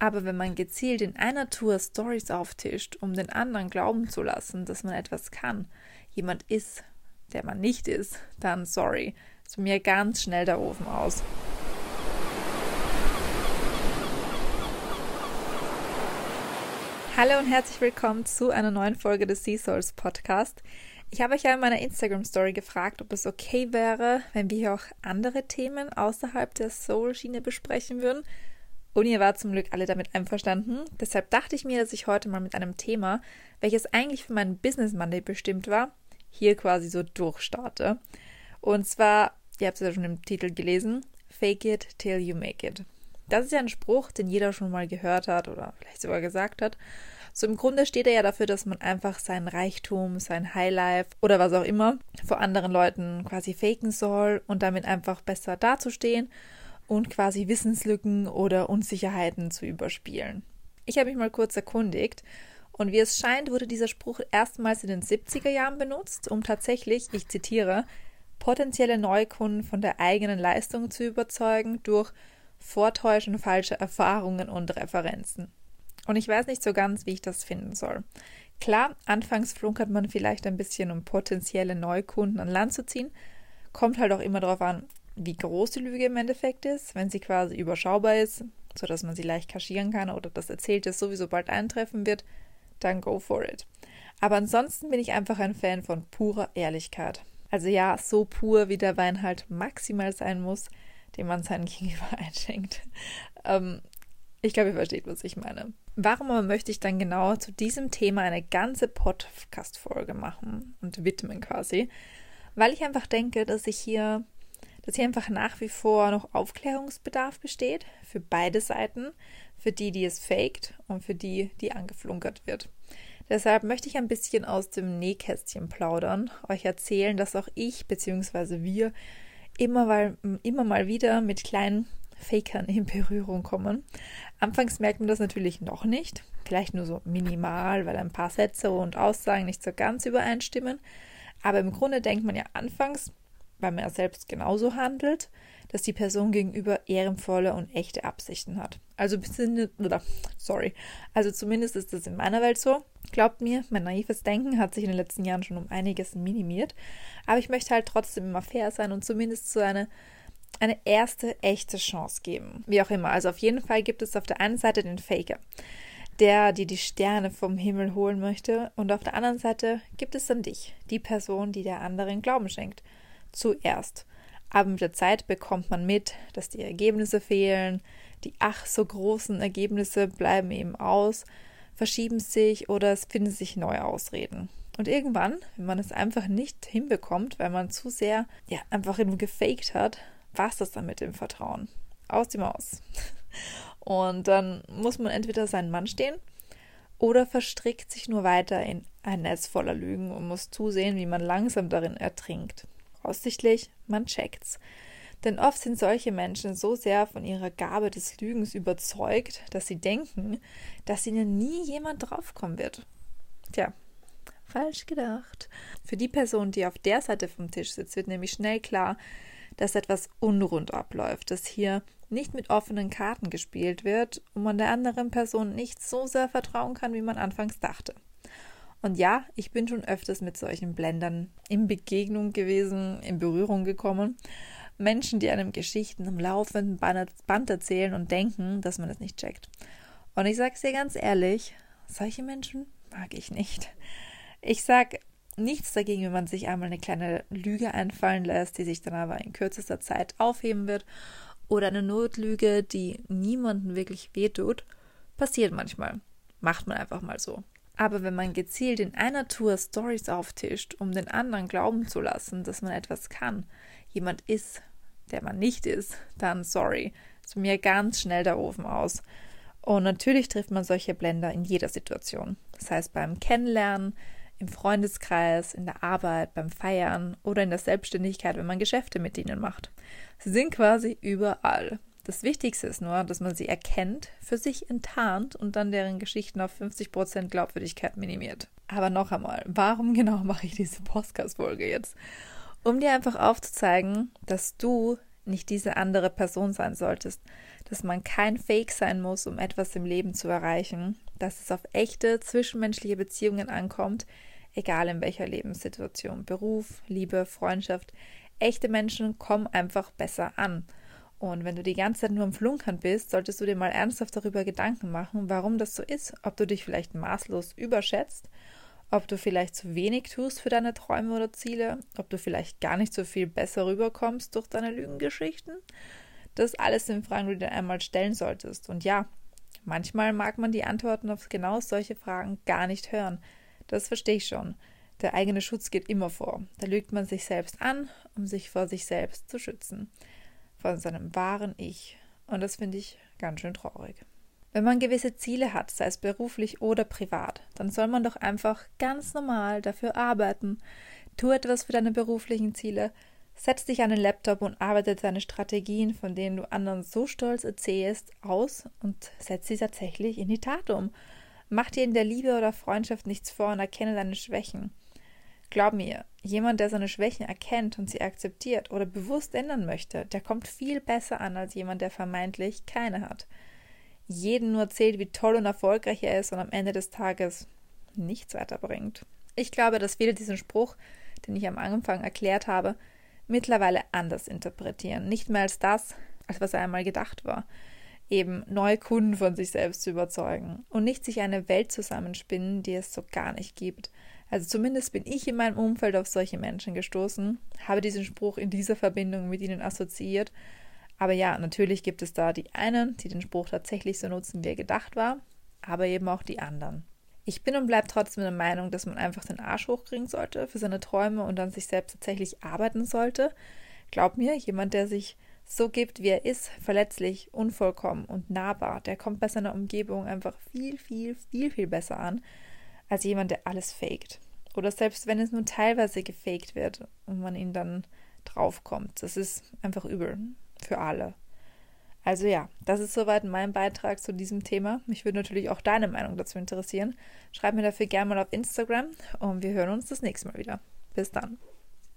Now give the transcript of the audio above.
Aber wenn man gezielt in einer Tour Stories auftischt, um den anderen glauben zu lassen, dass man etwas kann, jemand ist, der man nicht ist, dann sorry, ist mir ganz schnell der Ofen aus. Hallo und herzlich willkommen zu einer neuen Folge des Sea Souls Podcast. Ich habe euch ja in meiner Instagram Story gefragt, ob es okay wäre, wenn wir hier auch andere Themen außerhalb der Soul-Schiene besprechen würden. Und ihr wart zum Glück alle damit einverstanden. Deshalb dachte ich mir, dass ich heute mal mit einem Thema, welches eigentlich für meinen Business Monday bestimmt war, hier quasi so durchstarte. Und zwar, ihr habt es ja schon im Titel gelesen, Fake it till you make it. Das ist ja ein Spruch, den jeder schon mal gehört hat oder vielleicht sogar gesagt hat. So im Grunde steht er ja dafür, dass man einfach seinen Reichtum, sein Highlife oder was auch immer vor anderen Leuten quasi faken soll und damit einfach besser dazustehen und quasi Wissenslücken oder Unsicherheiten zu überspielen. Ich habe mich mal kurz erkundigt und wie es scheint, wurde dieser Spruch erstmals in den 70er Jahren benutzt, um tatsächlich, ich zitiere, potenzielle Neukunden von der eigenen Leistung zu überzeugen durch Vortäuschen falscher Erfahrungen und Referenzen. Und ich weiß nicht so ganz, wie ich das finden soll. Klar, anfangs flunkert man vielleicht ein bisschen, um potenzielle Neukunden an Land zu ziehen. Kommt halt auch immer darauf an, wie groß die Lüge im Endeffekt ist, wenn sie quasi überschaubar ist, sodass man sie leicht kaschieren kann oder das Erzählte sowieso bald eintreffen wird, dann go for it. Aber ansonsten bin ich einfach ein Fan von purer Ehrlichkeit. Also ja, so pur, wie der Wein halt maximal sein muss, den man seinen Gegenüber einschenkt. Ähm, ich glaube, ihr versteht, was ich meine. Warum aber möchte ich dann genau zu diesem Thema eine ganze Podcast-Folge machen und widmen quasi? Weil ich einfach denke, dass ich hier dass hier einfach nach wie vor noch Aufklärungsbedarf besteht für beide Seiten, für die, die es faked und für die, die angeflunkert wird. Deshalb möchte ich ein bisschen aus dem Nähkästchen plaudern, euch erzählen, dass auch ich bzw. wir immer mal, immer mal wieder mit kleinen Fakern in Berührung kommen. Anfangs merkt man das natürlich noch nicht, vielleicht nur so minimal, weil ein paar Sätze und Aussagen nicht so ganz übereinstimmen. Aber im Grunde denkt man ja anfangs, weil man ja selbst genauso handelt, dass die Person gegenüber ehrenvolle und echte Absichten hat. Also sorry, also zumindest ist das in meiner Welt so. Glaubt mir, mein naives Denken hat sich in den letzten Jahren schon um einiges minimiert, aber ich möchte halt trotzdem immer fair sein und zumindest so eine eine erste echte Chance geben. Wie auch immer. Also auf jeden Fall gibt es auf der einen Seite den Faker, der dir die Sterne vom Himmel holen möchte, und auf der anderen Seite gibt es dann dich, die Person, die der anderen Glauben schenkt zuerst. Aber mit der Zeit bekommt man mit, dass die Ergebnisse fehlen, die ach so großen Ergebnisse bleiben eben aus, verschieben sich oder es finden sich neue Ausreden. Und irgendwann, wenn man es einfach nicht hinbekommt, weil man zu sehr ja einfach nur gefaked hat, war es das dann mit dem Vertrauen. Aus dem Aus. Und dann muss man entweder seinen Mann stehen oder verstrickt sich nur weiter in ein Netz voller Lügen und muss zusehen, wie man langsam darin ertrinkt. Aussichtlich, man checkt's. Denn oft sind solche Menschen so sehr von ihrer Gabe des Lügens überzeugt, dass sie denken, dass ihnen nie jemand draufkommen wird. Tja, falsch gedacht. Für die Person, die auf der Seite vom Tisch sitzt, wird nämlich schnell klar, dass etwas unrund abläuft, dass hier nicht mit offenen Karten gespielt wird und man der anderen Person nicht so sehr vertrauen kann, wie man anfangs dachte. Und ja, ich bin schon öfters mit solchen Blendern in Begegnung gewesen, in Berührung gekommen. Menschen, die einem Geschichten im laufenden Band erzählen und denken, dass man es nicht checkt. Und ich sage es dir ganz ehrlich, solche Menschen mag ich nicht. Ich sage nichts dagegen, wenn man sich einmal eine kleine Lüge einfallen lässt, die sich dann aber in kürzester Zeit aufheben wird. Oder eine Notlüge, die niemanden wirklich wehtut. Passiert manchmal. Macht man einfach mal so. Aber wenn man gezielt in einer Tour Stories auftischt, um den anderen glauben zu lassen, dass man etwas kann, jemand ist, der man nicht ist, dann sorry, ist mir ganz schnell der Ofen aus. Und natürlich trifft man solche Blender in jeder Situation. Das heißt beim Kennenlernen, im Freundeskreis, in der Arbeit, beim Feiern oder in der Selbstständigkeit, wenn man Geschäfte mit ihnen macht. Sie sind quasi überall. Das Wichtigste ist nur, dass man sie erkennt, für sich enttarnt und dann deren Geschichten auf 50% Glaubwürdigkeit minimiert. Aber noch einmal, warum genau mache ich diese Podcast-Folge jetzt? Um dir einfach aufzuzeigen, dass du nicht diese andere Person sein solltest, dass man kein Fake sein muss, um etwas im Leben zu erreichen, dass es auf echte zwischenmenschliche Beziehungen ankommt, egal in welcher Lebenssituation, Beruf, Liebe, Freundschaft. Echte Menschen kommen einfach besser an. Und wenn du die ganze Zeit nur am Flunkern bist, solltest du dir mal ernsthaft darüber Gedanken machen, warum das so ist, ob du dich vielleicht maßlos überschätzt, ob du vielleicht zu wenig tust für deine Träume oder Ziele, ob du vielleicht gar nicht so viel besser rüberkommst durch deine Lügengeschichten. Das alles sind Fragen, die du dir einmal stellen solltest. Und ja, manchmal mag man die Antworten auf genau solche Fragen gar nicht hören. Das verstehe ich schon. Der eigene Schutz geht immer vor. Da lügt man sich selbst an, um sich vor sich selbst zu schützen von seinem wahren Ich. Und das finde ich ganz schön traurig. Wenn man gewisse Ziele hat, sei es beruflich oder privat, dann soll man doch einfach ganz normal dafür arbeiten. Tu etwas für deine beruflichen Ziele, setz dich an den Laptop und arbeite deine Strategien, von denen du anderen so stolz erzählst, aus und setz sie tatsächlich in die Tat um. Mach dir in der Liebe oder Freundschaft nichts vor und erkenne deine Schwächen. Glaub mir, jemand, der seine Schwächen erkennt und sie akzeptiert oder bewusst ändern möchte, der kommt viel besser an als jemand, der vermeintlich keine hat. Jeden nur erzählt, wie toll und erfolgreich er ist und am Ende des Tages nichts weiterbringt. Ich glaube, dass viele diesen Spruch, den ich am Anfang erklärt habe, mittlerweile anders interpretieren. Nicht mehr als das, als was er einmal gedacht war. Eben neue Kunden von sich selbst zu überzeugen und nicht sich eine Welt zusammenspinnen, die es so gar nicht gibt. Also zumindest bin ich in meinem Umfeld auf solche Menschen gestoßen, habe diesen Spruch in dieser Verbindung mit ihnen assoziiert. Aber ja, natürlich gibt es da die einen, die den Spruch tatsächlich so nutzen, wie er gedacht war, aber eben auch die anderen. Ich bin und bleibe trotzdem der Meinung, dass man einfach den Arsch hochkriegen sollte für seine Träume und an sich selbst tatsächlich arbeiten sollte. Glaub mir, jemand, der sich so gibt, wie er ist, verletzlich, unvollkommen und nahbar, der kommt bei seiner Umgebung einfach viel, viel, viel, viel besser an, als jemand, der alles faked. Oder selbst wenn es nur teilweise gefaked wird und man ihn dann draufkommt. Das ist einfach übel für alle. Also ja, das ist soweit mein Beitrag zu diesem Thema. Mich würde natürlich auch deine Meinung dazu interessieren. Schreib mir dafür gerne mal auf Instagram und wir hören uns das nächste Mal wieder. Bis dann.